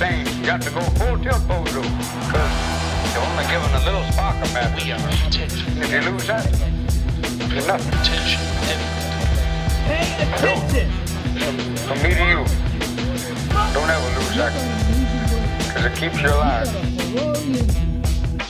saying you got to go full tilt bozo because you're only given a little spark of madness. We are attention. If you lose that, you're nothing. Attention. Pay attention. From me to you, don't ever lose that because it keeps you alive.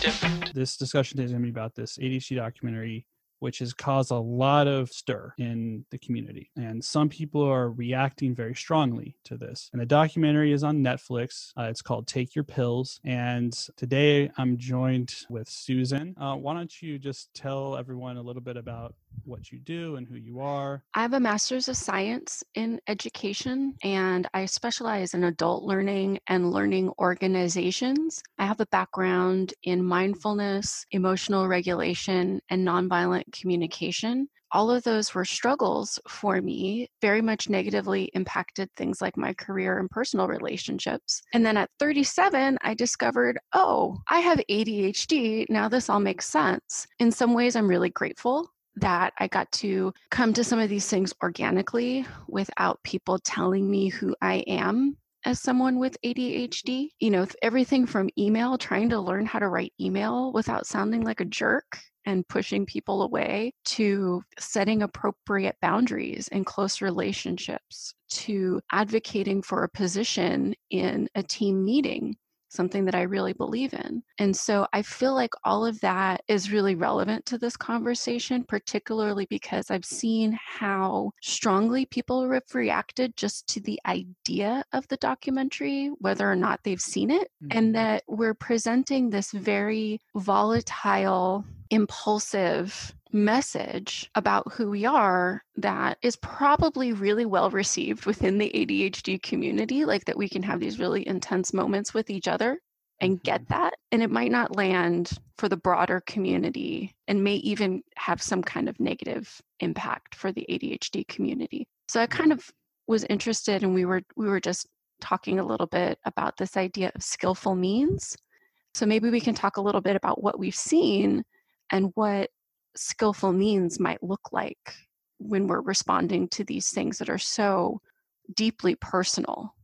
Different. This discussion is going to be about this ADHD documentary, which has caused a lot of stir in the community. And some people are reacting very strongly to this. And the documentary is on Netflix. Uh, it's called Take Your Pills. And today I'm joined with Susan. Uh, why don't you just tell everyone a little bit about what you do and who you are? I have a master's of science in education and I specialize in adult learning and learning organizations. I have a background in mindfulness, emotional regulation, and nonviolent communication. All of those were struggles for me, very much negatively impacted things like my career and personal relationships. And then at 37, I discovered, oh, I have ADHD. Now this all makes sense. In some ways, I'm really grateful that I got to come to some of these things organically without people telling me who I am as someone with ADHD. You know, everything from email, trying to learn how to write email without sounding like a jerk and pushing people away, to setting appropriate boundaries in close relationships, to advocating for a position in a team meeting something that I really believe in. And so I feel like all of that is really relevant to this conversation, particularly because I've seen how strongly people have reacted just to the idea of the documentary, whether or not they've seen it, Mhm. and that we're presenting this very volatile, impulsive message about who we are that is probably really well received within the ADHD community, like that we can have these really intense moments with each other and get mm-hmm. that. And it might not land for the broader community and may even have some kind of negative impact for the ADHD community. So I kind of was interested and we were we were just talking a little bit about this idea of skillful means. So maybe we can talk a little bit about what we've seen and what skillful means might look like when we're responding to these things that are so deeply personal.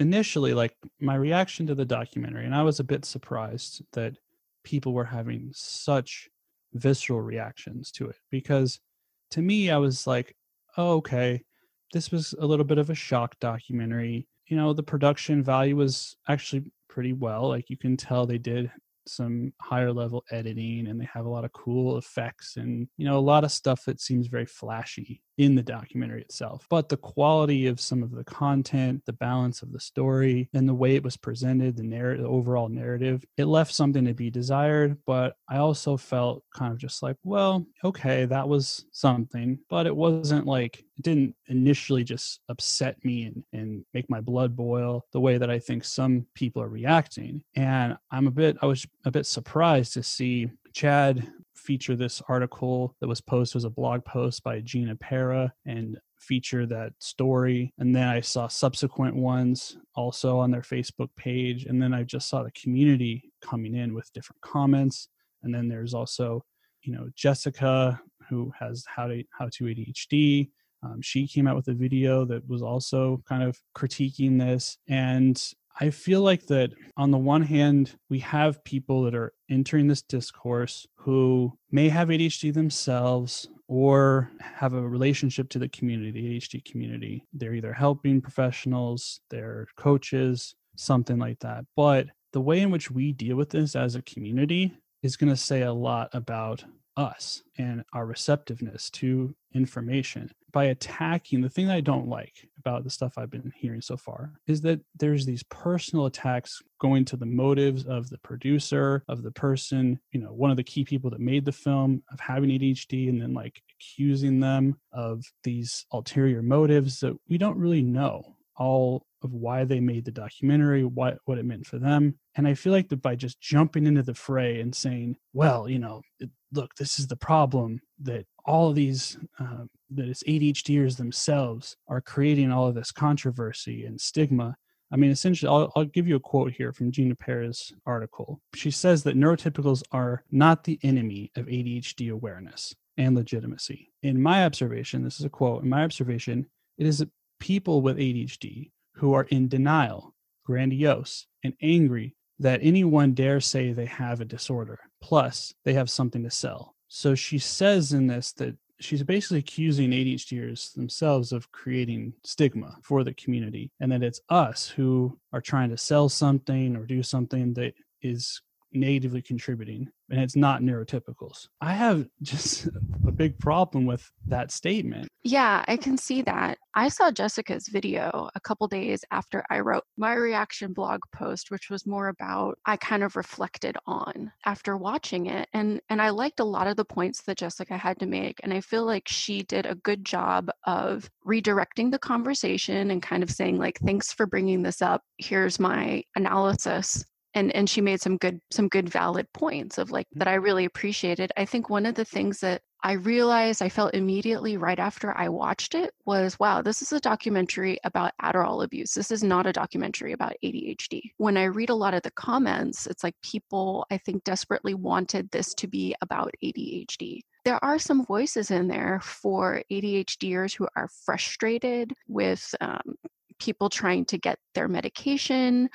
Initially, like my reaction to the documentary, and I was a bit surprised that people were having such visceral reactions to it because to me, I was like, oh, okay, this was a little bit of a shock documentary. You know, the production value was actually pretty well. Like you can tell they did some higher level editing and they have a lot of cool effects and you know a lot of stuff that seems very flashy in the documentary itself but the quality of some of the content the balance of the story and the way it was presented the narrative the overall narrative it left something to be desired. But i also felt kind of just like well okay that was something. But it wasn't like it didn't initially just upset me and, and make my blood boil the way that i think some people are reacting. And i'm a bit i was a bit surprised to see CHADD feature this article that was posted as a blog post by Gina Pera and feature that story. And then I saw subsequent ones also on their Facebook page. And then I just saw the community coming in with different comments. And then there's also, you know, Jessica who has how to how to ADHD. Um, she came out with a video that was also kind of critiquing this. And I feel like that on the one hand, we have people that are entering this discourse who may have ADHD themselves or have a relationship to the community, the ADHD community. They're either helping professionals, they're coaches, something like that. But the way in which we deal with this as a community is going to say a lot about us and our receptiveness to information by attacking the thing that I don't like about the stuff I've been hearing so far is that there's these personal attacks going to the motives of the producer, of the person, you know, one of the key people that made the film of having ADHD and then like accusing them of these ulterior motives that we don't really know all of why they made the documentary, what what it meant for them. And I feel like that by just jumping into the fray and saying, well, you know, it, look, this is the problem that all of these uh, that it's ADHDers themselves are creating all of this controversy and stigma. I mean, essentially, I'll, I'll give you a quote here from Gina Pera's article. She says that neurotypicals are not the enemy of ADHD awareness and legitimacy. In my observation, this is a quote, in my observation, it is people with ADHD who are in denial grandiose, and angry that anyone dare say they have a disorder. Plus, they have something to sell. So she says in this that she's basically accusing ADHDers themselves of creating stigma for the community and that it's us who are trying to sell something or do something that is negatively contributing and it's not neurotypicals. I have just a big problem with that statement. Yeah, I can see that. I saw Jessica's video a couple days after I wrote my reaction blog post which was more about I kind of reflected on after watching it and and I liked a lot of the points that Jessica had to make and I feel like she did a good job of redirecting the conversation and kind of saying like thanks for bringing this up. Here's my analysis and and she made some good some good valid points of like that I really appreciated. I think one of the things that I realized I felt immediately right after I watched it was wow, this is a documentary about Adderall abuse. This is not a documentary about ADHD. When I read a lot of the comments, it's like people I think desperately wanted this to be about ADHD. There are some voices in there for ADHDers who are frustrated with um, people trying to get their medication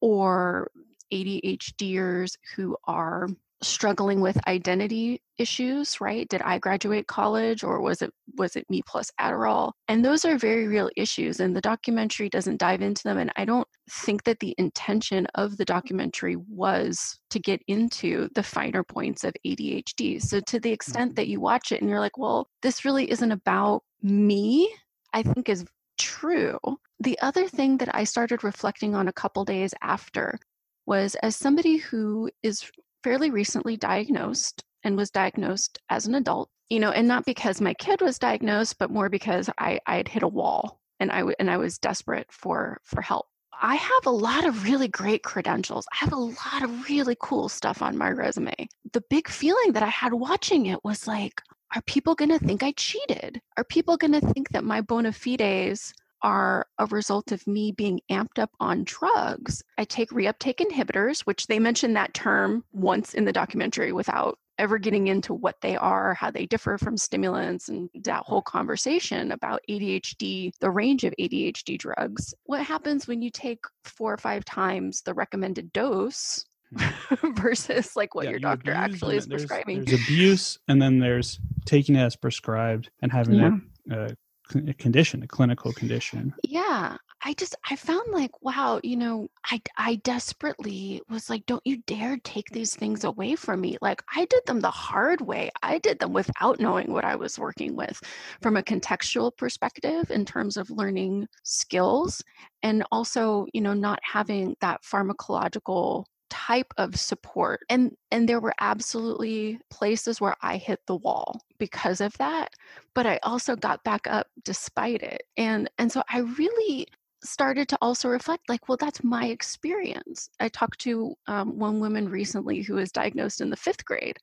or ADHDers who are struggling with identity issues right? Did i graduate college or was it was it me plus adderall? And those are very real issues and the documentary doesn't dive into them and i don't think that the intention of the documentary was to get into the finer points of adhd so to the extent Mm-hmm. that you watch it and you're like well this really isn't about me i think is true. The other thing that i started reflecting on a couple days after was as somebody who is fairly recently diagnosed and was diagnosed as an adult, you know, and not because my kid was diagnosed, but more because I I had hit a wall and I and I was desperate for for help. I have a lot of really great credentials. I have a lot of really cool stuff on my resume. The big feeling that I had watching it was like, are people going to think I cheated? Are people going to think that my bona fides are a result of me being amped up on drugs. I take reuptake inhibitors, which they mention that term once in the documentary without ever getting into what they are, how they differ from stimulants, and that whole conversation about ADHD, the range of ADHD drugs. What happens when you take four or five times the recommended dose? versus like what Yeah, your doctor abuse actually is there's- prescribing. There's abuse, and then there's taking it as prescribed and having Yeah. it uh, a condition, a clinical condition. yeah i just i found like wow you know i i desperately was like don't you dare take these things away from me like i did them the hard way i did them without knowing what i was working with from a contextual perspective in terms of learning skills and also you know not having that pharmacological type of support. And and there were absolutely places where i hit the wall because of that but I also got back up despite it. And and so I really started to also reflect like well that's my experience. I talked to um, one woman recently who was diagnosed in the fifth grade.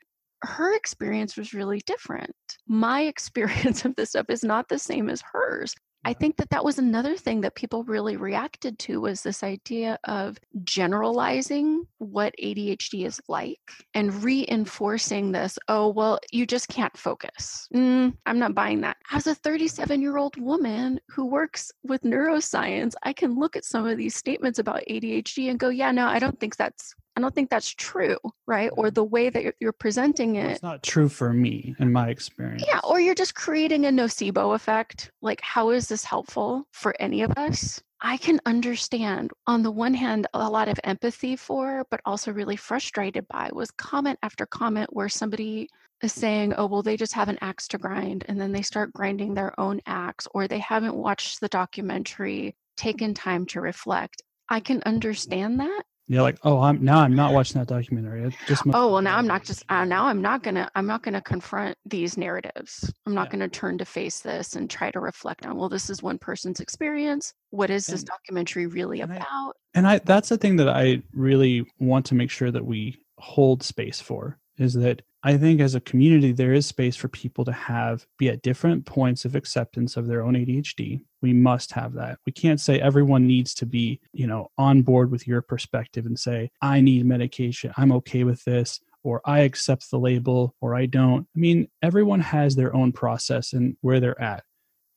Her experience was really different. My experience of this stuff is not the same as hers i think that that was another thing that people really reacted to was this idea of generalizing what adhd is like and reinforcing this oh well you just can't focus. Mm, i'm not buying that. As a 37 year old woman who works with neuroscience i can look at some of these statements about adhd and go yeah no i don't think that's i don't think that's true right or the way that you're, you're presenting it It's not true for me in my experience. yeah, or you're just creating a nocebo effect. Like, how is this helpful for any of us? I can understand, on the one hand, a lot of empathy for, but also really frustrated by was comment after comment where somebody is saying, oh, well, they just have an axe to grind, and then they start grinding their own axe, or they haven't watched the documentary, taken time to reflect. I can mm-hmm. understand that. You're like, oh, I'm now I'm not watching that documentary. It just oh well now i'm not just uh, now i'm not gonna i'm not gonna confront these narratives i'm not Yeah. gonna turn to face this and try to reflect on well this is one person's experience what is this documentary really and I- about and I that's the thing that I really want to make sure that we hold space for is that I think as a community there is space for people to have be at different points of acceptance of their own ADHD. We must have that. We can't say everyone needs to be, you know, on board with your perspective and say I need medication. I'm okay with this or I accept the label or I don't. I mean, everyone has their own process and where they're at.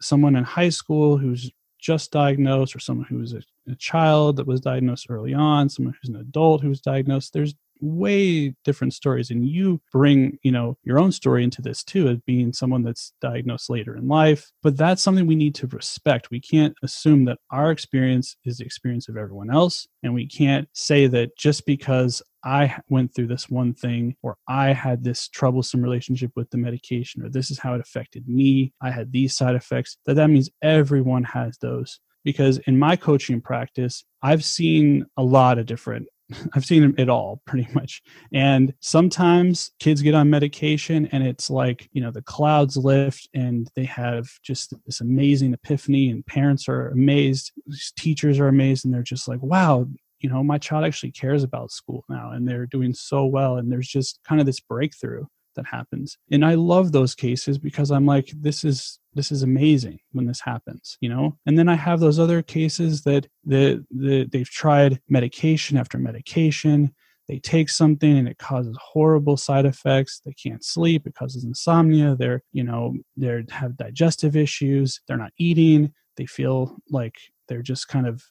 Someone in high school who's just diagnosed or someone who's a, a child that was diagnosed early on, someone who's an adult who was diagnosed. There's way different stories and you bring you know your own story into this too as being someone that's diagnosed later in life but that's something we need to respect we can't assume that our experience is the experience of everyone else and we can't say that just because I went through this one thing, or I had this troublesome relationship with the medication, or this is how it affected me. I had these side effects, that that means everyone has those. Because in my coaching practice, I've seen a lot of different I've seen it all pretty much. And sometimes kids get on medication and it's like, you know, the clouds lift and they have just this amazing epiphany and parents are amazed, teachers are amazed and they're just like, wow, you know, my child actually cares about school now and they're doing so well. And there's just kind of this breakthrough that happens. And I love those cases because I'm like, this is this is amazing when this happens, you know? And then I have those other cases that the, the they've tried medication after medication. They take something and it causes horrible side effects. They can't sleep. It causes insomnia. They're, you know, they have digestive issues. They're not eating. They feel like they're just kind of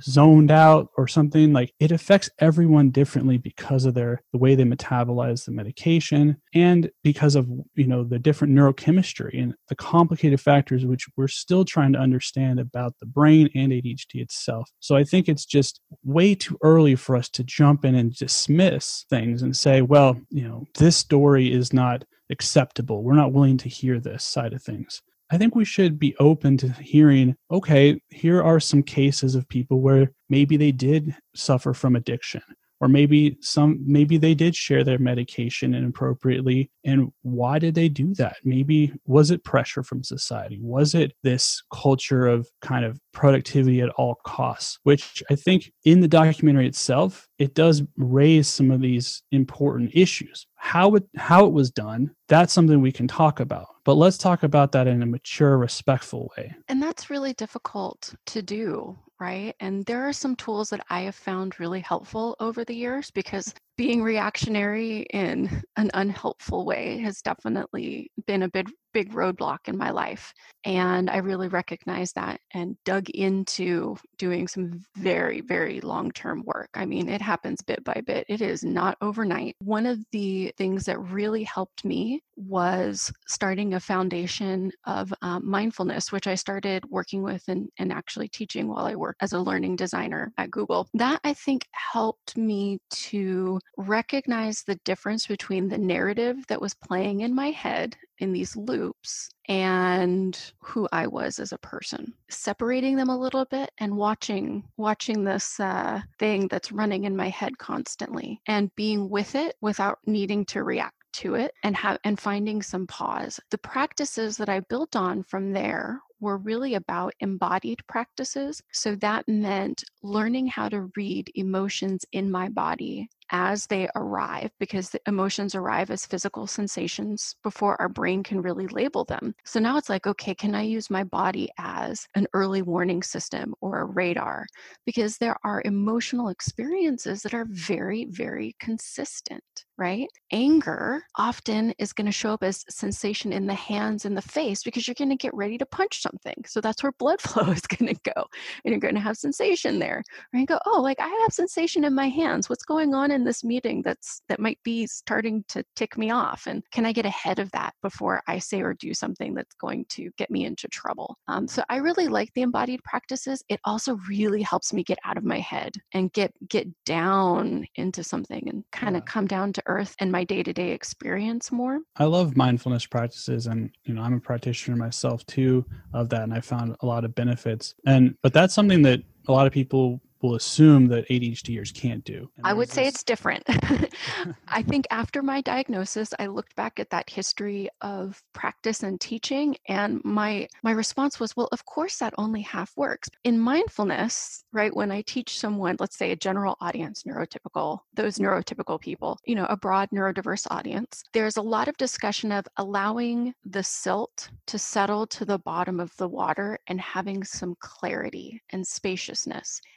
zoned out or something like it affects everyone differently because of their the way they metabolize the medication and because of you know the different neurochemistry and the complicated factors which we're still trying to understand about the brain and ADHD itself. So i think it's just way too early for us to jump in and dismiss things and say well you know this story is not acceptable. We're not willing to hear this side of things I think we should be open to hearing okay, here are some cases of people where maybe they did suffer from addiction or maybe some maybe they did share their medication inappropriately and why did they do that? Maybe was it pressure from society? Was it this culture of kind of productivity at all costs? Which i think in the documentary itself it does raise some of these important issues. How it how it was done that's something we can talk about but let's talk about that in a mature respectful way and that's really difficult to do right? And there are some tools that I have found really helpful over the years because being reactionary in an unhelpful way has definitely been a big big roadblock in my life and i really recognized that and dug into doing some very very long term work. I mean it happens bit by bit. It is not overnight. One of the things that really helped me was starting a foundation of um, mindfulness which i started working with and, and actually teaching while i worked as a learning designer at google. That i think helped me to recognize the difference between the narrative that was playing in my head in these loops and who I was as a person. Separating them a little bit and watching watching this uh, thing that's running in my head constantly and being with it without needing to react to it and have and finding some pause. The practices that I built on from there were really about embodied practices. So that meant learning how to read emotions in my body as they arrive because the emotions arrive as physical sensations before our brain can really label them. So now it's like, okay, can I use my body as an early warning system or a radar? Because there are emotional experiences that are very, very consistent, right? Anger often is going to show up as sensation in the hands and the face because you're going to get ready to punch something. So that's where blood flow is going to go. And you're going to have sensation there. Or you go, oh, like I have sensation in my hands. What's going on in this meeting that's that might be starting to tick me off and can i get ahead of that before i say or do something that's going to get me into trouble? Um, so i really like the embodied practices. It also really helps me get out of my head and get get down into something and kind of yeah. come down to earth and my day-to-day experience more. I love mindfulness practices and you know i'm a practitioner myself too of that and i found a lot of benefits. And but that's something that a lot of people will assume that ADHDers can't do. I would say this... it's different. I think after my diagnosis, I looked back at that history of practice and teaching, and my my response was, well, of course that only half works. In mindfulness, right, when I teach someone, let's say a general audience, neurotypical, those neurotypical people, you know, a broad neurodiverse audience, there's a lot of discussion of allowing the silt to settle to the bottom of the water and having some clarity and spaciousness.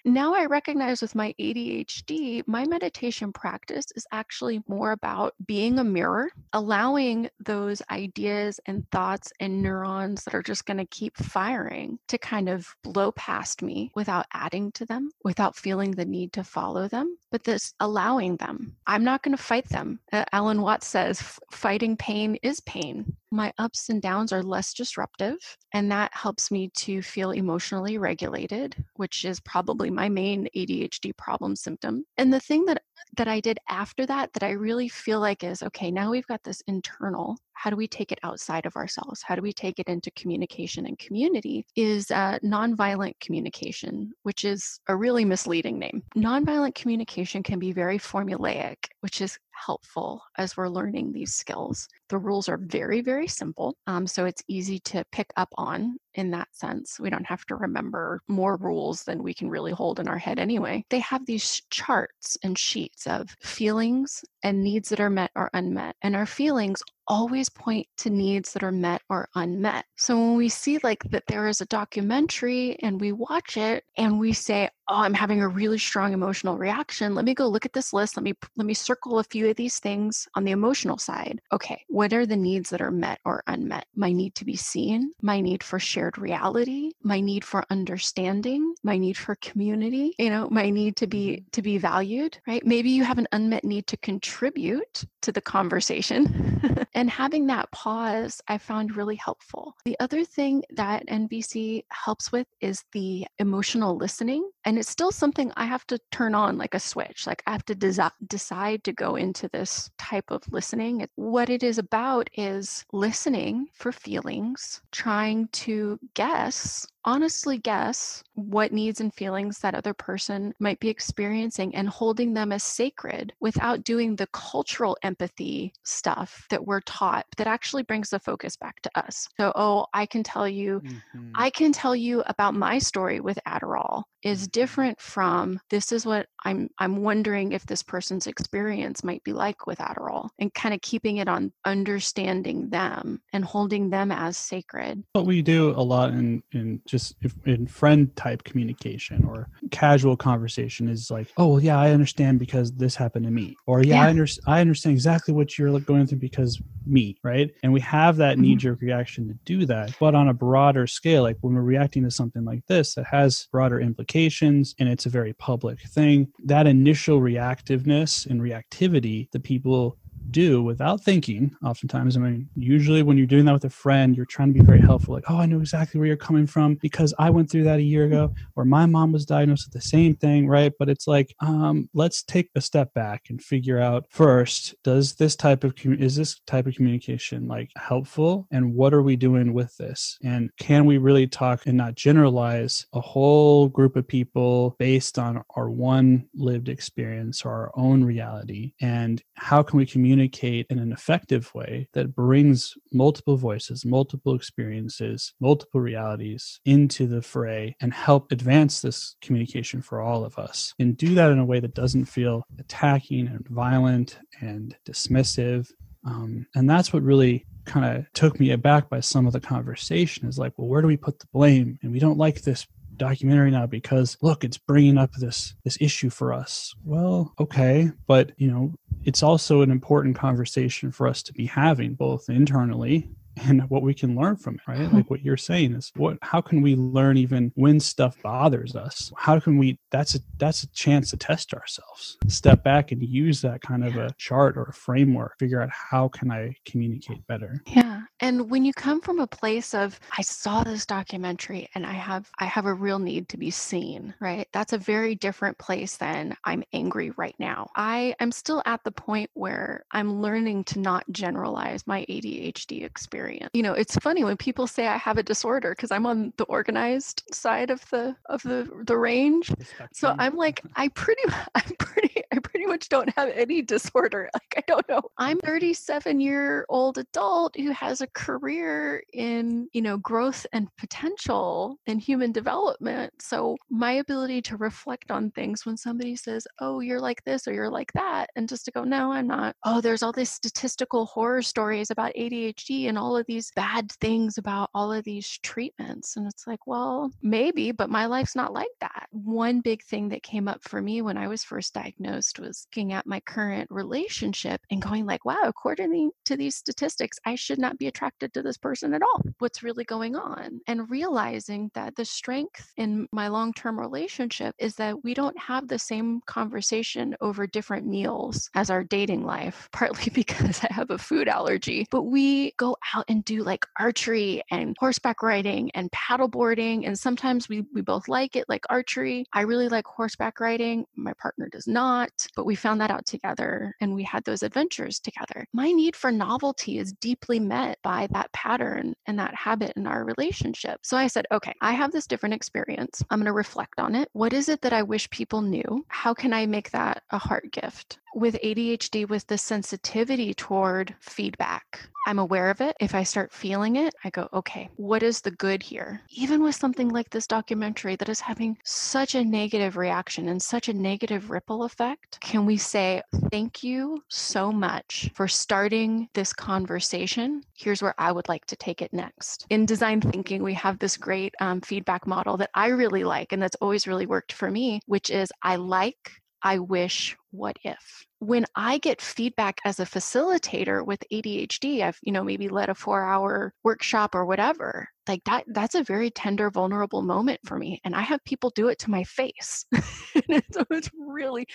Now I recognize with my ADHD, my meditation practice is actually more about being a mirror, allowing those ideas and thoughts and neurons that are just going to keep firing to kind of blow past me without adding to them, without feeling the need to follow them, but this allowing them. I'm not going to fight them. Uh, Alan Watts says, fighting pain is pain. My ups and downs are less disruptive, and that helps me to feel emotionally regulated, which is probably my main ADHD problem symptom. And the thing that that I did after that that I really feel like is okay, now we've got this internal. How do we take it outside of ourselves? How do we take it into communication and community? Is uh, nonviolent communication, which is a really misleading name. Nonviolent communication can be very formulaic, which is helpful as we're learning these skills. The rules are very, very simple, um, so it's easy to pick up on in that sense. We don't have to remember more rules than we can really hold in our head anyway. They have these charts and sheets of feelings and needs that are met or unmet. And our feelings always point to needs that are met or unmet. So when we see like that there is a documentary and we watch it and we say, "Oh, I'm having a really strong emotional reaction. Let me go look at this list. Let me let me circle a few of these things on the emotional side. Okay, what are the needs that are met or unmet? My need to be seen, my need for shared reality, my need for understanding, my need for community, you know, my need to be mm-hmm. to be valued, right? Maybe you have an unmet need to contribute to the conversation. and having that pause, I found really helpful. The other thing that NVC helps with is the emotional listening. And it's still something I have to turn on like a switch. Like I have to desi- decide to go into this type of listening. What it is about is listening for feelings, trying to guess honestly guess what needs and feelings that other person might be experiencing and holding them as sacred without doing the cultural empathy stuff that we're taught that actually brings the focus back to us. So, oh, I can tell you, mm-hmm. I can tell you about my story with Adderall is mm-hmm. different from this is what I'm I'm wondering if this person's experience might be like with Adderall and kind of keeping it on understanding them and holding them as sacred. What we do a lot in in just just in friend type communication or casual conversation is like, oh well, yeah, I understand because this happened to me, or yeah, yeah. I, under- I understand exactly what you're going through because me, right? And we have that mm-hmm. knee jerk reaction to do that, but on a broader scale, like when we're reacting to something like this that has broader implications and it's a very public thing, that initial reactiveness and reactivity the people do without thinking oftentimes i mean usually when you're doing that with a friend you're trying to be very helpful like oh i know exactly where you're coming from because i went through that a year ago or my mom was diagnosed with the same thing right? But it's like um, let's take a step back and figure out first does this type of is this type of communication like helpful? And what are we doing with this? And can we really talk and not generalize a whole group of people based on our one lived experience or our own reality? And how can we communicate communicate in an effective way that brings multiple voices, multiple experiences, multiple realities into the fray and help advance this communication for all of us. And do that in a way that doesn't feel attacking and violent and dismissive. Um, and that's what really kind of took me aback by some of the conversation is like, well, where do we put the blame? And we don't like this documentary now because look it's bringing up this this issue for us well okay but you know it's also an important conversation for us to be having both internally and what we can learn from it right? Uh-huh. Like what you're saying is what how can we learn even when stuff bothers us? How can we that's a that's a chance to test ourselves. Step back and use that kind of a chart or a framework figure out how can i communicate better. Yeah and when you come from a place of i saw this documentary and i have i have a real need to be seen right that's a very different place than i'm angry right now i am still at the point where i'm learning to not generalize my adhd experience. You know, it's funny when people say I have a disorder because I'm on the organized side of the of the the range. So I'm like, I pretty, I'm pretty, I pretty much don't have any disorder. Like, I don't know. I'm 37 year old adult who has a career in, you know, growth and potential and human development. So my ability to reflect on things when somebody says, oh, you're like this or you're like that, and just to go, no, I'm not. Oh, there's all these statistical horror stories about ADHD and all of these bad things about all of these treatments. And it's like, well, maybe, but my life's not like that. One big thing that came up for me when I was first diagnosed was looking at my current relationship and going like, wow, according to these statistics, I should not be attracted to this person at all. What's really going on? And realizing that the strength in my long-term relationship is that we don't have the same conversation over different meals as our dating life, partly because I have a food allergy, but we go out and do like archery and horseback riding and paddleboarding. And sometimes we, we both like it, like archery. I really like horseback riding. My partner does not, but we found that out together and we had those adventures together. My need for novelty is deeply met by that pattern and that habit in our relationship. So I said, okay, I have this different experience. I'm going to reflect on it. What is it that I wish people knew? How can I make that a heart gift? with ADHD with the sensitivity toward feedback. I'm aware of it. If I start feeling it, I go, okay, what is the good here? Even with something like this documentary that is having such a negative reaction and such a negative ripple effect, can we say, thank you so much for starting this conversation? Here's where I would like to take it next. In design thinking, we have this great um, feedback model that I really like and that's always really worked for me, which is I like, I wish, what if? When I get feedback as a facilitator with ADHD, I've, you know, maybe led a four hour workshop or whatever, like that, that's a very tender, vulnerable moment for me. And I have people do it to my face. so it's really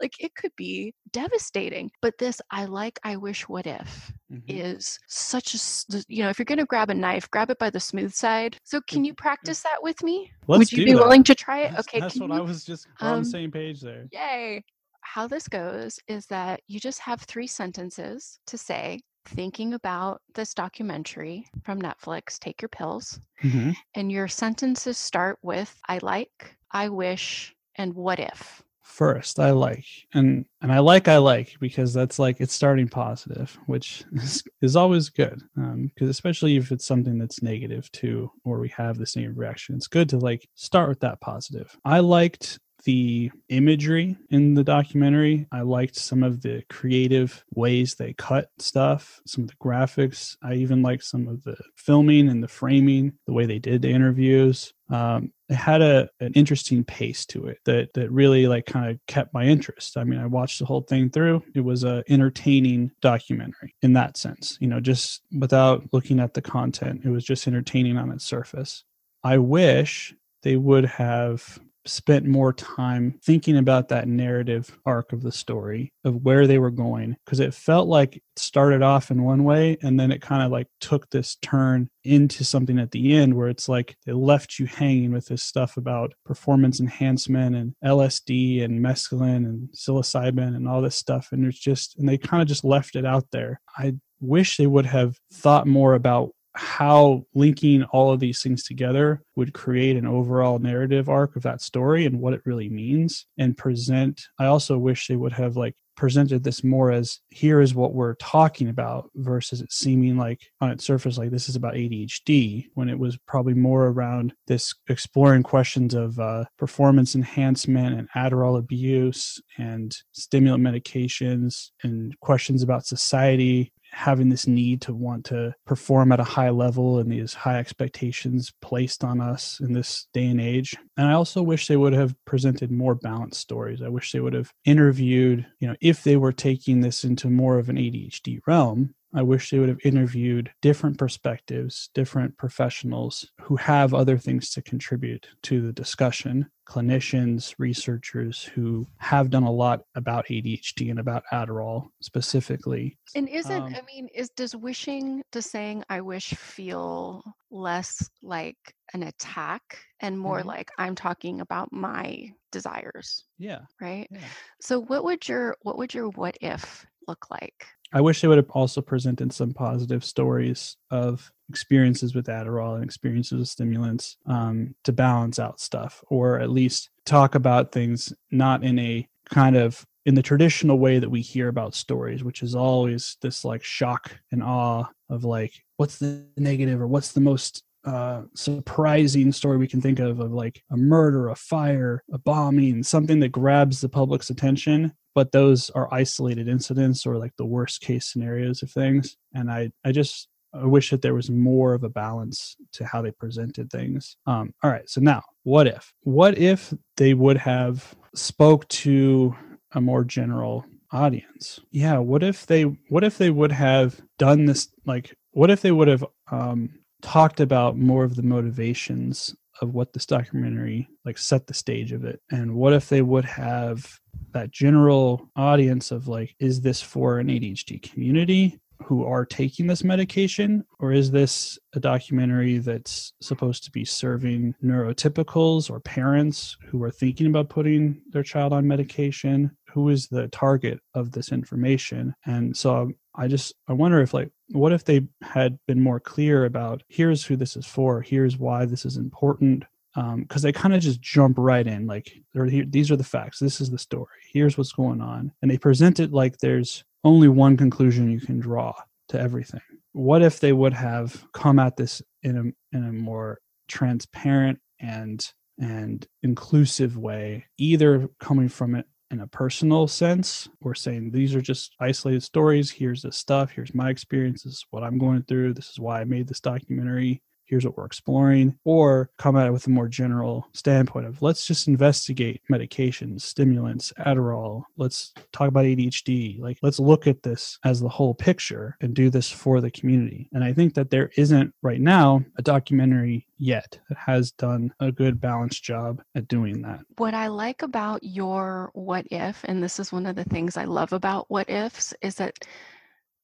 like it could be devastating. But this, I like, I wish, what if mm-hmm. is such a, you know, if you're going to grab a knife, grab it by the smooth side. So can you practice that with me? Let's Would you be that. willing to try it? That's, okay. That's what you, I was just on um, the same page there. Yay how this goes is that you just have three sentences to say thinking about this documentary from Netflix, Take Your Pills. Mm-hmm. And your sentences start with I like, I wish, and what if. First, I like. And and I like I like because that's like it's starting positive, which is, is always good. Um because especially if it's something that's negative too or we have the same reaction. It's good to like start with that positive. I liked the imagery in the documentary. I liked some of the creative ways they cut stuff, some of the graphics. I even liked some of the filming and the framing, the way they did the interviews. Um, it had a an interesting pace to it that that really like kind of kept my interest. I mean, I watched the whole thing through. It was a entertaining documentary in that sense. You know, just without looking at the content, it was just entertaining on its surface. I wish they would have spent more time thinking about that narrative arc of the story of where they were going because it felt like it started off in one way and then it kind of like took this turn into something at the end where it's like they left you hanging with this stuff about performance enhancement and LSD and mescaline and psilocybin and all this stuff and it's just and they kind of just left it out there. I wish they would have thought more about how linking all of these things together would create an overall narrative arc of that story and what it really means and present. I also wish they would have like presented this more as here is what we're talking about versus it seeming like on its surface like this is about ADHD when it was probably more around this exploring questions of uh, performance enhancement and Adderall abuse and stimulant medications and questions about society having this need to want to perform at a high level and these high expectations placed on us in this day and age. And I also wish they would have presented more balanced stories. I wish they would have interviewed, you know, if they were taking this into more of an ADHD realm, I wish they would have interviewed different perspectives, different professionals who have other things to contribute to the discussion, clinicians, researchers who have done a lot about ADHD and about Adderall specifically. And isn't, um, I mean, is does wishing, does saying I wish feel less like an attack and more mm-hmm. like I'm talking about my desires? Yeah. Right? Yeah. So what would your what would your what if look like? I wish they would have also presented some positive stories of experiences with Adderall and experiences with stimulants um, to balance out stuff, or at least talk about things not in a kind of in the traditional way that we hear about stories, which is always this like shock and awe of like, what's the negative or what's the most uh, surprising story we can think of of like a murder, a fire, a bombing, something that grabs the public's attention. But those are isolated incidents or like the worst case scenarios of things. And I, I just I wish that there was more of a balance to how they presented things. Um, all right, so now what if? What if they would have spoke to a more general audience? Yeah, what if they what if they would have done this like what if they would have um talked about more of the motivations of what this documentary like set the stage of it. And what if they would have that general audience of like is this for an ADHD community who are taking this medication? Or is this a documentary that's supposed to be serving neurotypicals or parents who are thinking about putting their child on medication who is the target of this information? And so i just i wonder if like what if they had been more clear about here's who this is for. Here's why this is important because um, they kind of just jump right in like here, these are the facts. This is the story. Here's what's going on. And they present it like there's only one conclusion you can draw to everything. What if they would have come at this in a in a more transparent and and inclusive way either coming from it in a personal sense. We're saying these are just isolated stories. Here's the stuff. Here's my experiences what i'm going through. This is why i made this documentary here's what we're exploring, or come at it with a more general standpoint of let's just investigate medications, stimulants, Adderall. Let's talk about ADHD. Like, let's look at this as the whole picture and do this for the community. And I think that there isn't right now a documentary yet that has done a good balanced job at doing that. What I like about your what if, and this is one of the things I love about what ifs, is that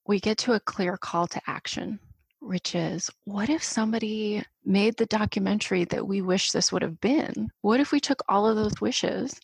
we get to a clear call to action which is what if somebody made the documentary that we wish this would have been? What if we took all of those wishes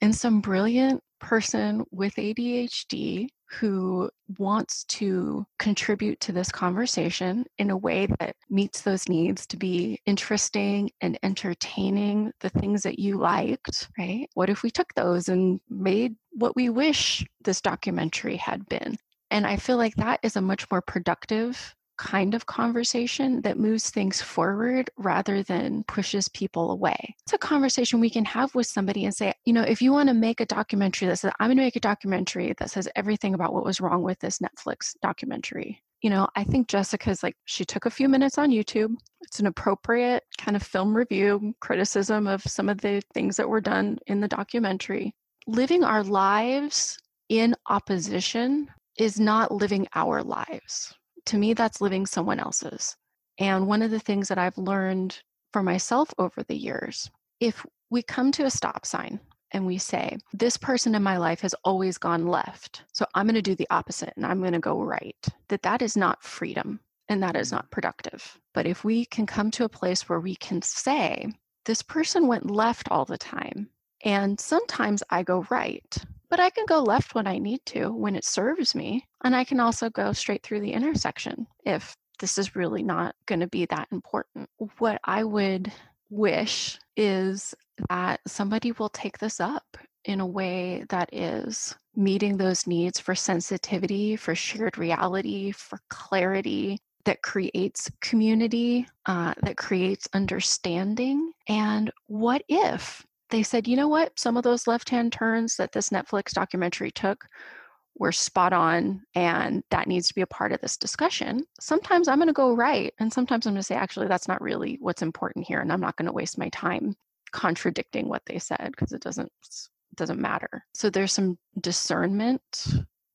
and some brilliant person with ADHD who wants to contribute to this conversation in a way that meets those needs to be interesting and entertaining, the things that you liked, right? What if we took those and made what we wish this documentary had been? And I feel like that is a much more productive kind of conversation that moves things forward rather than pushes people away. It's a conversation we can have with somebody and say, you know, if you want to make a documentary that says, I'm going to make a documentary that says everything about what was wrong with this Netflix documentary. You know, I think Jessica's like, she took a few minutes on YouTube. It's an appropriate kind of film review, criticism of some of the things that were done in the documentary. Living our lives in opposition is not living our lives to me, that's living someone else's. And one of the things that I've learned for myself over the years, if we come to a stop sign and we say, This person in my life has always gone left, so I'm going to do the opposite and I'm going to go right, that that is not freedom and that is not productive. But if we can come to a place where we can say, This person went left all the time, and sometimes I go right, but I can go left when I need to, when it serves me. And I can also go straight through the intersection if this is really not going to be that important. What I would wish is that somebody will take this up in a way that is meeting those needs for sensitivity, for shared reality, for clarity, that creates community, uh, that creates understanding. And what if they said, you know what? Some of those left hand turns that this Netflix documentary took were spot on, and that needs to be a part of this discussion. Sometimes I'm going to go right, and sometimes I'm going to say, actually, that's not really what's important here, and I'm not going to waste my time contradicting what they said because it doesn't doesn't matter. So there's some discernment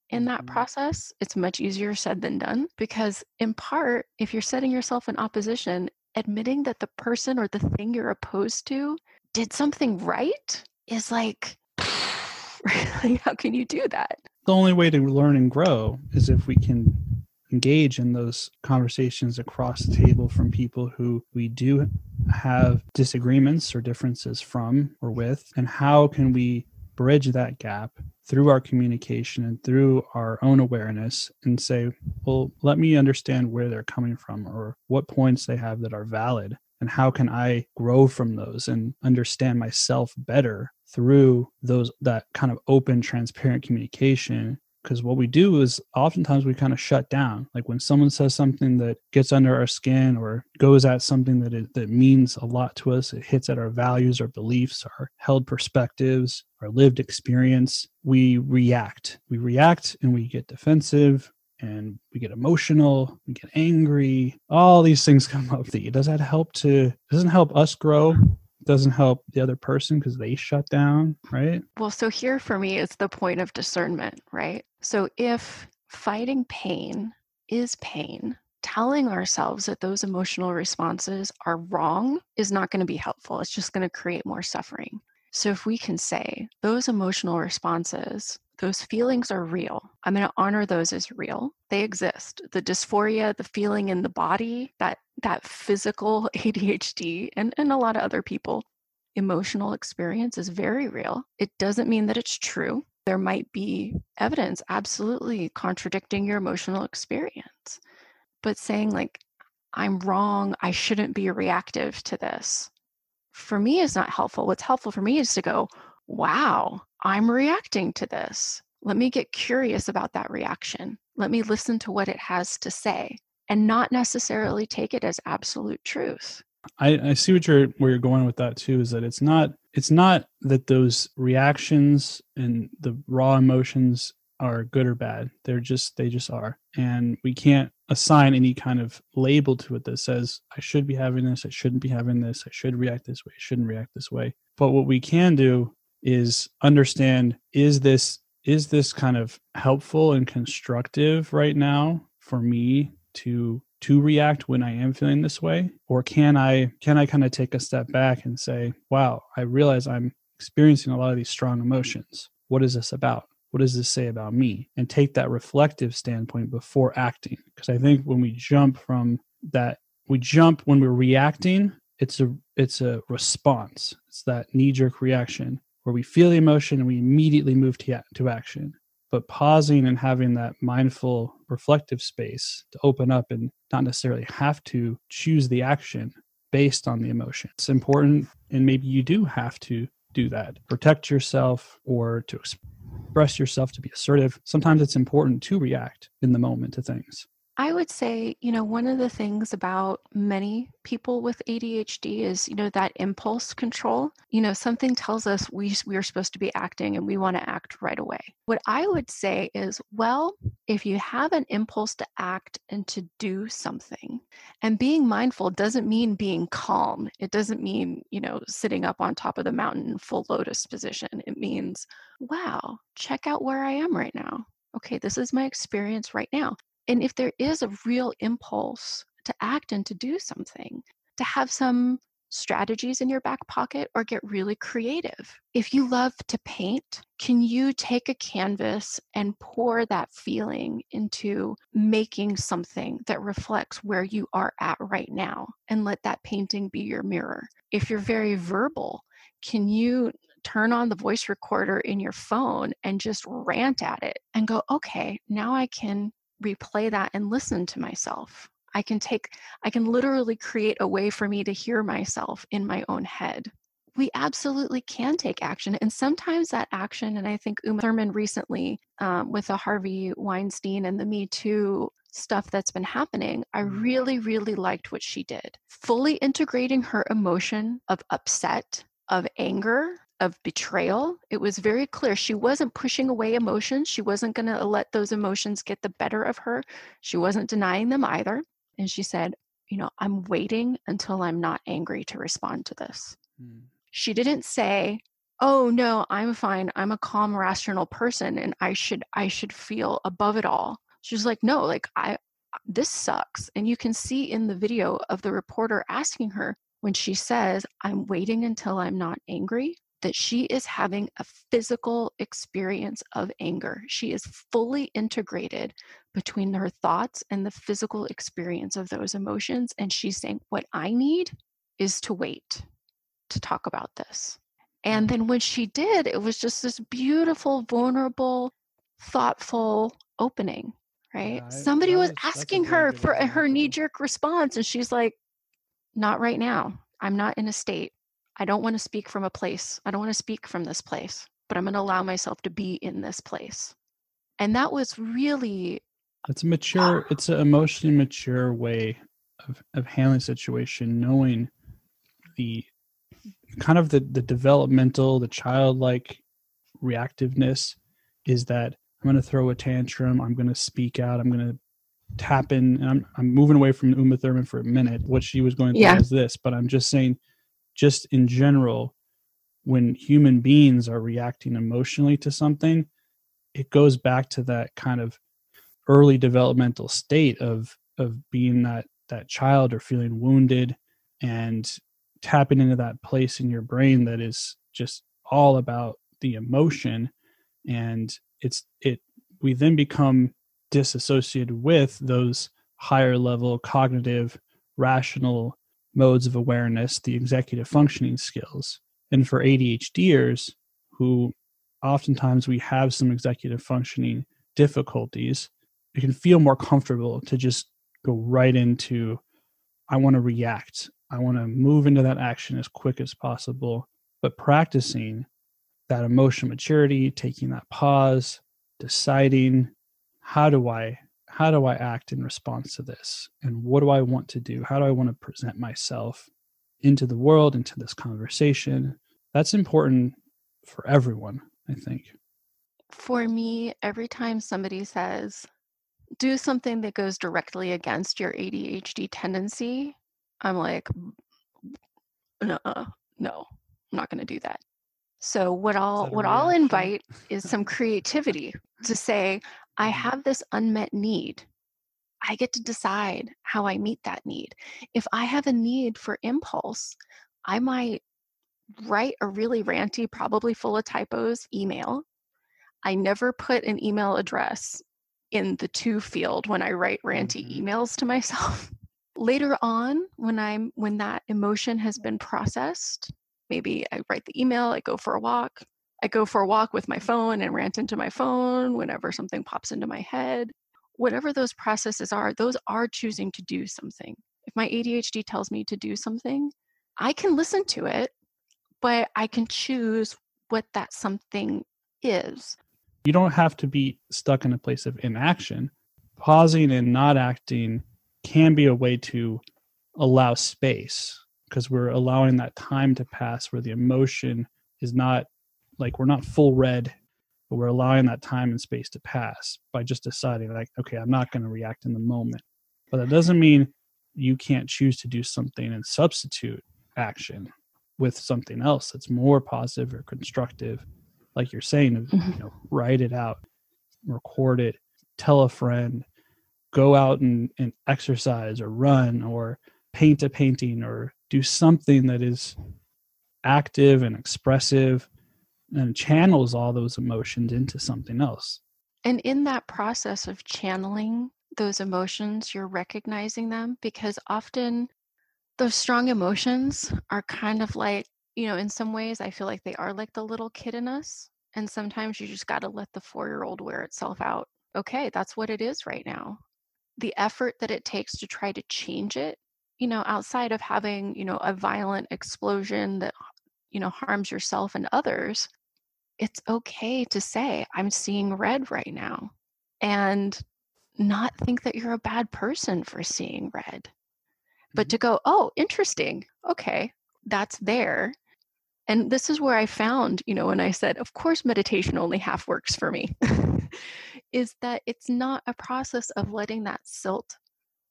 in that mm-hmm. process. It's much easier said than done because, in part, if you're setting yourself in opposition, admitting that the person or the thing you're opposed to did something right is like, like how can you do that? The only way to learn and grow is if we can engage in those conversations across the table from people who we do have disagreements or differences from or with and how can we bridge that gap through our communication and through our own awareness and say well let me understand where they're coming from or what points they have that are valid and how can i grow from those and understand myself better through those that kind of open transparent communication? Because what we do is oftentimes we kind of shut down. Like when someone says something that gets under our skin or goes at something that it, that means a lot to us it hits at our values our beliefs our held perspectives our lived experience we react. We react and we get defensive and we get emotional we get angry all these things come up does that help to doesn't help us grow doesn't help the other person because they shut down, right? Well, so here for me is the point of discernment, right? So if fighting pain is pain, telling ourselves that those emotional responses are wrong is not going to be helpful. It's just going to create more suffering. So if we can say those emotional responses, those feelings are real, I'm going to honor those as real. They exist. The dysphoria, the feeling in the body, that that physical ADHD and, and a lot of other people, emotional experience is very real. It doesn't mean that it's true. There might be evidence absolutely contradicting your emotional experience. But saying, like, I'm wrong, I shouldn't be reactive to this, for me is not helpful. What's helpful for me is to go, wow, I'm reacting to this. Let me get curious about that reaction. Let me listen to what it has to say and not necessarily take it as absolute truth. I, I see what you're where you're going with that too, is that it's not it's not that those reactions and the raw emotions are good or bad. They're just they just are. And we can't assign any kind of label to it that says I should be having this, I shouldn't be having this, I should react this way, I shouldn't react this way. But what we can do is understand is this is this kind of helpful and constructive right now for me to to react when I am feeling this way? Or can I can I kind of take a step back and say wow I realize I'm experiencing a lot of these strong emotions. What is this about? What does this say about me? And take that reflective standpoint before acting. Because I think when we jump from that we jump when we're reacting it's a it's a response. It's that knee jerk reaction where we feel the emotion and we immediately move to, to action. But pausing and having that mindful reflective space to open up and not necessarily have to choose the action based on the emotion. It's important and maybe you do have to do that. Protect yourself or to express yourself to be assertive. Sometimes it's important to react in the moment to things I would say, you know, one of the things about many people with ADHD is, you know, that impulse control. You know, something tells us we, we are supposed to be acting and we want to act right away. What I would say is, well, if you have an impulse to act and to do something, and being mindful doesn't mean being calm. It doesn't mean, you know, sitting up on top of the mountain in full lotus position. It means, wow, check out where I am right now okay, this is my experience right now. And if there is a real impulse to act and to do something, to have some strategies in your back pocket or get really creative. If you love to paint, can you take a canvas and pour that feeling into making something that reflects where you are at right now and let that painting be your mirror? If you're very verbal, can you turn on the voice recorder in your phone and just rant at it and go, okay, now I can replay that and listen to myself. I can take, I can literally create a way for me to hear myself in my own head. We absolutely can take action. And sometimes that action, and I think Uma Thurman recently um, with the Harvey Weinstein and the Me Too stuff that's been happening, I mm-hmm. really, really liked what she did. Fully integrating her emotion of upset, of anger, of betrayal. It was very clear she wasn't pushing away emotions. She wasn't going to let those emotions get the better of her. She wasn't denying them either. And she said, You know, I'm waiting until I'm not angry to respond to this. Mm. She didn't say, Oh no, I'm fine. I'm a calm, rational person and I should I should feel above it all. She's like, No, like I this sucks. And you can see in the video of the reporter asking her when she says, I'm waiting until I'm not angry that she is having a physical experience of anger. She is fully integrated between her thoughts and the physical experience of those emotions. And she's saying, What I need is to wait to talk about this. And then when she did, it was just this beautiful, vulnerable, thoughtful opening, right? Yeah, I, Somebody was, was asking her for her knee jerk response, and she's like, Not right now I'm not in a state. I don't want to speak from a place. I don't want to speak from this place, but I'm going to allow myself to be in this place. And that was really It's a ah mature, it's an emotionally mature way of, of handling situation, knowing the kind of the, the developmental, the childlike reactiveness is that I'm going to throw a tantrum. I'm going to speak out. I'm going to tap in. And I'm, I'm moving away from Uma Thurman for a minute. What she was going through Yeah. is this, but I'm just saying, just in general, when human beings are reacting emotionally to something, it goes back to that kind of early developmental state of of being that that child or feeling wounded and tapping into that place in your brain that is just all about the emotion. And it's it we then become disassociated with those higher level cognitive rational modes of awareness the executive functioning skills. And for ADHDers who oftentimes we have some executive functioning difficulties it can feel more comfortable to just go right into i want to react. I want to move into that action as quick as possible. But practicing that emotional maturity taking that pause deciding how do i how do i act in response to this? And what do i want to do? How do i want to present myself into the world into this conversation? That's important for everyone i think. For me, every time somebody says, do something that goes directly against your ADHD tendency, I'm like, no, no, I'm not going to do that. So what I'll what I'll invite is some creativity to say, I Mhm. have this unmet need. I get to decide how I meet that need. If I have a need for impulse, I might write a really ranty, probably full of typos email. I never put an email address in the to field when I write ranty Mhm. emails to myself. Later on, when I'm when that emotion has been processed, maybe I write the email, I go for a walk. I go for a walk with my phone and rant into my phone whenever something pops into my head. Whatever those processes are, those are choosing to do something. If my ADHD tells me to do something, I can listen to it, but I can choose what that something is. you don't have to be stuck in a place of inaction. Pausing and not acting can be a way to allow space because we're allowing that time to pass where the emotion is not like we're not full red, but we're allowing that time and space to pass by just deciding, like, okay, I'm not going to react in the moment. But that doesn't mean you can't choose to do something and substitute action with something else that's more positive or constructive like you're saying, Mhm. you know, write it out, record it, tell a friend, go out and, and exercise or run or paint a painting or do something that is active and expressive and channels all those emotions into something else. And in that process of channeling those emotions, you're recognizing them because often those strong emotions are kind of like, you know, in some ways, I feel like they are like the little kid in us. And sometimes you just got to let the four year old wear itself out. Okay, that's what it is right now. The effort that it takes to try to change it, you know, outside of having, you know, a violent explosion that, you know, harms yourself and others, it's okay to say, I'm seeing red right now. And not think that you're a bad person for seeing red, but mm-hmm. to go, oh, interesting. Okay, that's there. And this is where I found, you know, when I said, of course, meditation only half works for me, is that it's not a process of letting that silt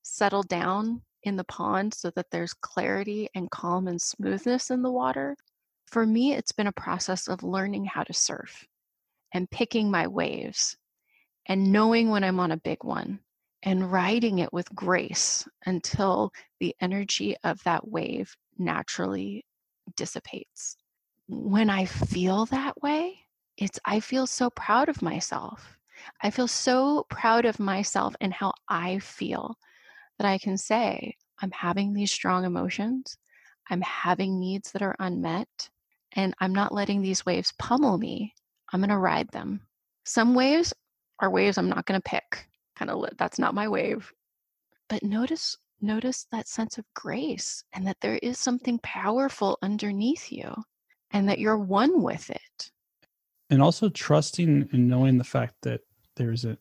settle down in the pond so that there's clarity and calm and smoothness in the water. For me, it's been a process of learning how to surf and picking my waves and knowing when I'm on a big one and riding it with grace until the energy of that wave naturally dissipates. When I feel that way, it's I feel so proud of myself. I feel so proud of myself and how I feel that I can say I'm having these strong emotions. I'm having needs that are unmet and I'm not letting these waves pummel me. I'm going to ride them. Some waves are waves I'm not going to pick. Kind of that's not my wave. But notice notice that sense of grace and that there is something powerful underneath you and that you're one with it. And also trusting and knowing the fact that there's a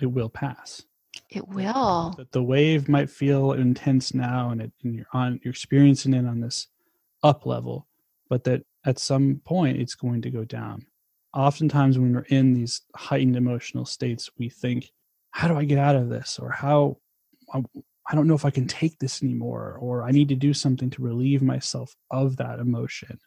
it will pass. It will. That the wave might feel intense now and, it, and you're on you're experiencing it on this up level, but that at some point it's going to go down. Oftentimes when we're in these heightened emotional states, we think, how do I get out of this? Or how um, I don't know if I can take this anymore, or I need to do something to relieve myself of that emotion,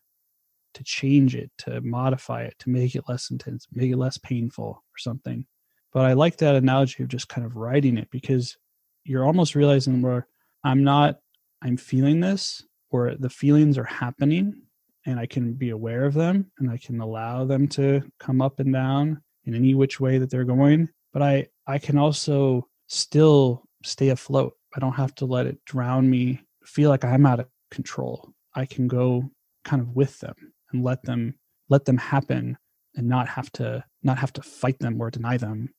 to change it, to modify it, to make it less intense, make it less painful, or something. But I like that analogy of just kind of writing it because you're almost realizing where I'm not, I'm feeling this, or the feelings are happening, and I can be aware of them, and I can allow them to come up and down in any which way that they're going. But I, I can also still stay afloat. I don't have to let it drown me, feel like I'm out of control. I can go kind of with them and let them let them happen and not have to not have to fight them or deny them.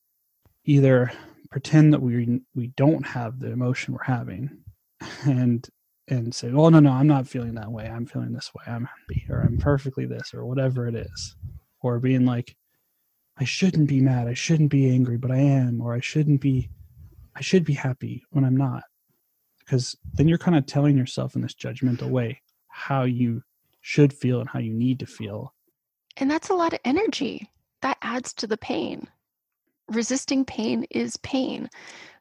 Either pretend that we we don't have the emotion we're having and and say, "Oh no, no, I'm not feeling that way. I'm feeling this way. I'm happy or I'm perfectly this or whatever it is." Or being like, "I shouldn't be mad. I shouldn't be angry, but I am." Or I shouldn't be I should be happy when I'm not. Because then you're kind of telling yourself in this judgmental way how you should feel and how you need to feel. And that's a lot of energy. That adds to the pain. Resisting pain is pain.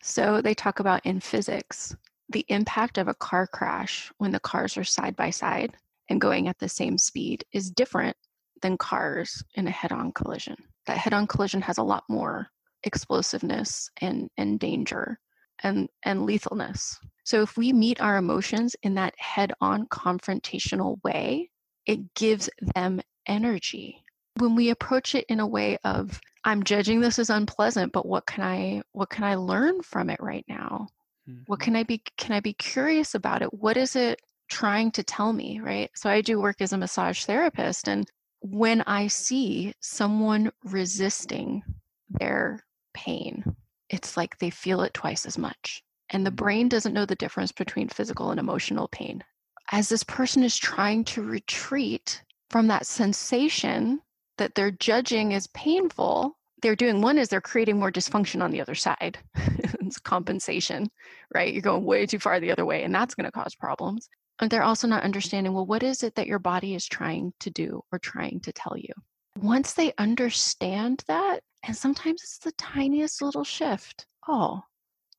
So they talk about in physics the impact of a car crash when the cars are side by side and going at the same speed is different than cars in a head on collision. That head on collision has a lot more explosiveness and, and danger and, and lethalness. So if we meet our emotions in that head on confrontational way, it gives them energy. When we approach it in a way of, I'm judging this as unpleasant, but what can I what can I learn from it right now? Mm-hmm. What can I be can I be curious about it? What is it trying to tell me, right? So I do work as a massage therapist and when I see someone resisting their pain, it's like they feel it twice as much. And the mm. brain doesn't know the difference between physical and emotional pain. As this person is trying to retreat from that sensation that they're judging as painful, they're doing one is they're creating more dysfunction on the other side. it's compensation, right? You're going way too far the other way, and that's going to cause problems. And they're also not understanding well, what is it that your body is trying to do or trying to tell you? Once they understand that, and sometimes it's the tiniest little shift. Oh,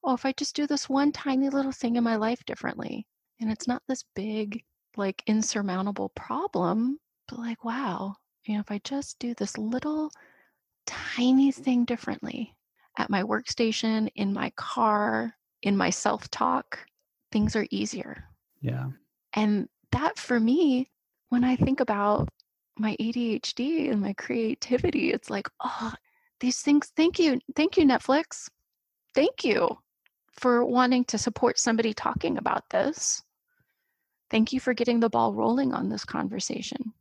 oh, if I just do this one tiny little thing in my life differently, and it's not this big, like insurmountable problem, but like, wow, you know, if I just do this little tiny thing differently. At my workstation, in my car, in my self talk, things are easier. Yeah. And that for me, when I think about my ADHD and my creativity, it's like, oh, these things thank you thank you netflix. Thank you for wanting to support somebody talking about this. Thank you for getting the ball rolling on this conversation.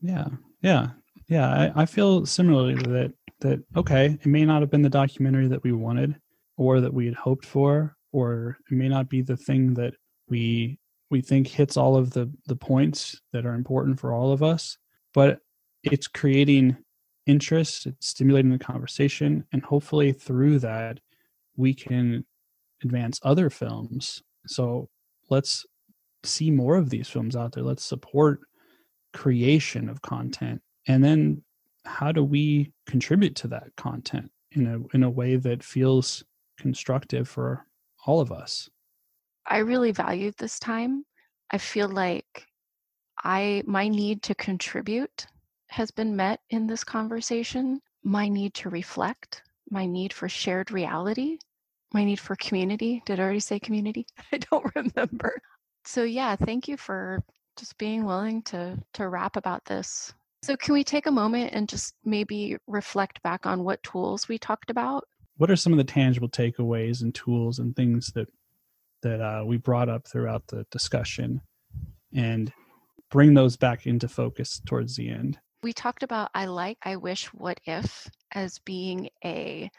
Yeah yeah yeah I, I feel similarly that that okay it may not have been the documentary that we wanted or that we had hoped for or it may not be the thing that we we think hits all of the the points that are important for all of us but it's creating interest, it's stimulating the conversation, and hopefully through that, we can advance other films. So let's see more of these films out there. Let's support creation of content. And then how do we contribute to that content in a in a way that feels constructive for all of us? I really valued this time. I feel like I my need to contribute has been met in this conversation my need to reflect, my need for shared reality, my need for community. Did I already say community? I don't remember. So yeah, thank you for just being willing to to rap about this. So can we take a moment and just maybe reflect back on what tools we talked about? What are some of the tangible takeaways and tools and things that that uh, we brought up throughout the discussion, and bring those back into focus towards the end? we talked about I like, I wish, what if as being a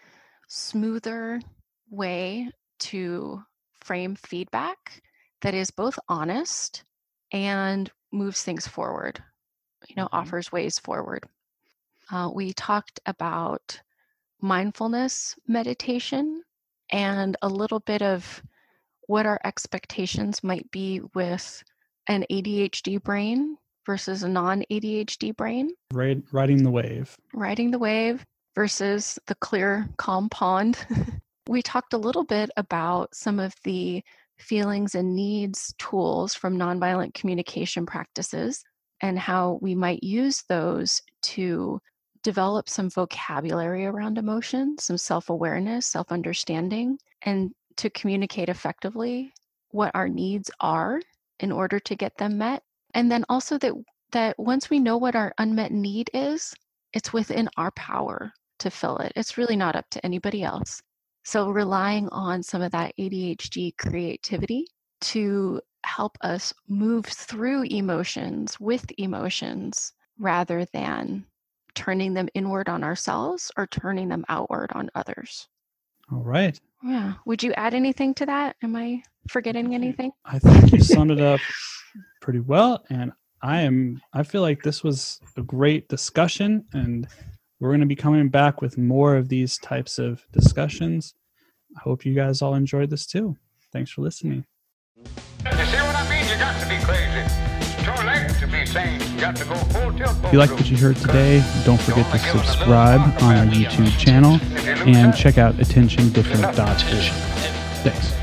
smoother way to frame feedback that is both honest and moves things forward, you know, Mhm. offers ways forward. Uh, we talked about mindfulness meditation and a little bit of what our expectations might be with an ADHD brain versus a non ADHD brain, Right, riding the wave. riding the wave versus the clear, calm pond. we talked a little bit about some of the feelings and needs tools from nonviolent communication practices and how we might use those to develop some vocabulary around emotion, some self awareness, self understanding, and to communicate effectively what our needs are in order to get them met. And then also that that once we know what our unmet need is, it's within our power to fill it. It's really not up to anybody else. So relying on some of that ADHD creativity to help us move through emotions with emotions rather than turning them inward on ourselves or turning them outward on others. All right. Yeah. Would you add anything to that? Am I forgetting anything? I think you summed it up pretty well. And I am, I feel like this was a great discussion. And we're going to be coming back with more of these types of discussions. I hope you guys all enjoyed this too. Thanks for listening. You see what I mean? You got to be crazy. It's too late to be sane. You got to go full tilt. If you like what you heard today, don't forget to subscribe on our YouTube channel and check out attentiondifferent.org. Attention. Thanks.